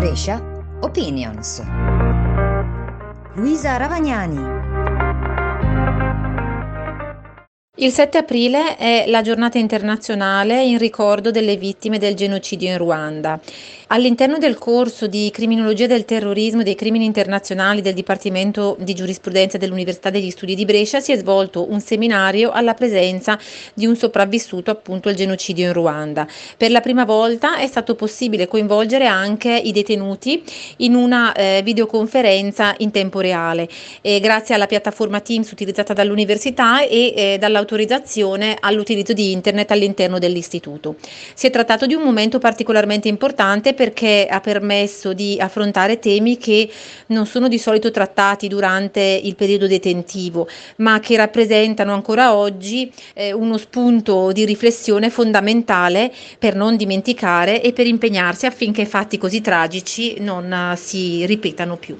Brescia Opinions. Luisa Ravagnani. Il 7 aprile è la giornata internazionale in ricordo delle vittime del genocidio in Ruanda. All'interno del corso di Criminologia del terrorismo e dei crimini internazionali del Dipartimento di Giurisprudenza dell'Università degli Studi di Brescia si è svolto un seminario alla presenza di un sopravvissuto appunto al genocidio in Ruanda. Per la prima volta è stato possibile coinvolgere anche i detenuti in una eh, videoconferenza in tempo reale, eh, grazie alla piattaforma Teams utilizzata dall'università e eh, dall'autorizzazione all'utilizzo di internet all'interno dell'istituto. Si è trattato di un momento particolarmente importante perché ha permesso di affrontare temi che non sono di solito trattati durante il periodo detentivo, ma che rappresentano ancora oggi eh, uno spunto di riflessione fondamentale per non dimenticare e per impegnarsi affinché fatti così tragici non uh, si ripetano più.